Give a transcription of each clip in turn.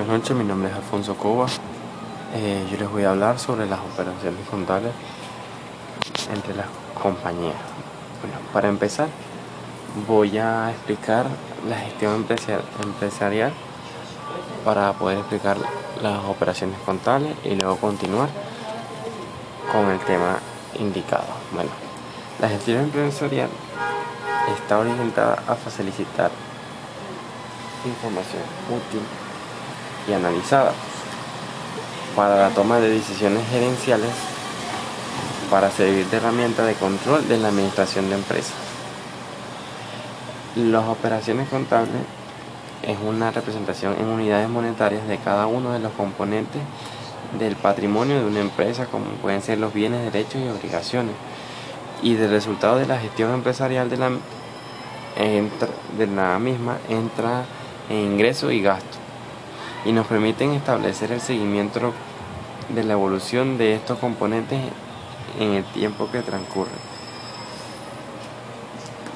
Buenas noches, mi nombre es Alfonso Cova. Eh, yo les voy a hablar sobre las operaciones contables entre las compañías. Bueno, para empezar, voy a explicar la gestión empresarial para poder explicar las operaciones contables y luego continuar con el tema indicado. Bueno, la gestión empresarial está orientada a facilitar información útil y analizada para la toma de decisiones gerenciales para servir de herramienta de control de la administración de empresas. Las operaciones contables es una representación en unidades monetarias de cada uno de los componentes del patrimonio de una empresa, como pueden ser los bienes, derechos y obligaciones, y del resultado de la gestión empresarial de la, de la misma entra en ingresos y gastos y nos permiten establecer el seguimiento de la evolución de estos componentes en el tiempo que transcurre.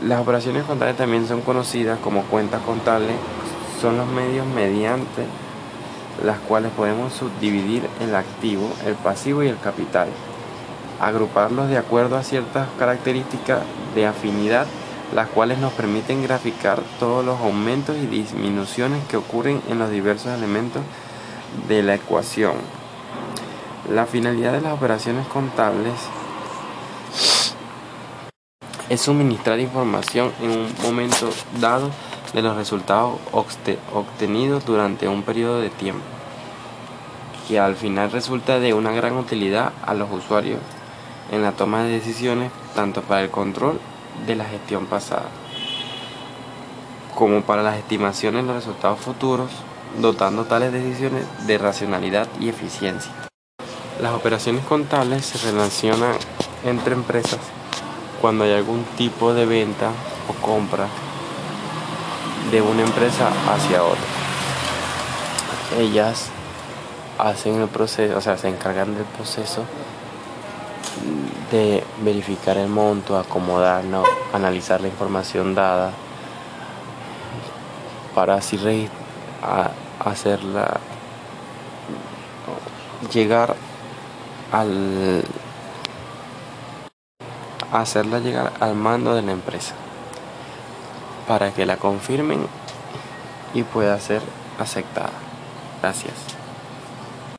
Las operaciones contables también son conocidas como cuentas contables, son los medios mediante las cuales podemos subdividir el activo, el pasivo y el capital, agruparlos de acuerdo a ciertas características de afinidad las cuales nos permiten graficar todos los aumentos y disminuciones que ocurren en los diversos elementos de la ecuación. La finalidad de las operaciones contables es suministrar información en un momento dado de los resultados obtenidos durante un periodo de tiempo, que al final resulta de una gran utilidad a los usuarios en la toma de decisiones tanto para el control de la gestión pasada, como para las estimaciones de los resultados futuros, dotando tales decisiones de racionalidad y eficiencia. Las operaciones contables se relacionan entre empresas cuando hay algún tipo de venta o compra de una empresa hacia otra. Ellas hacen el proceso, o sea, se encargan del proceso de verificar el monto, acomodarlo, analizar la información dada para así hacerla llegar al hacerla llegar al mando de la empresa para que la confirmen y pueda ser aceptada. Gracias.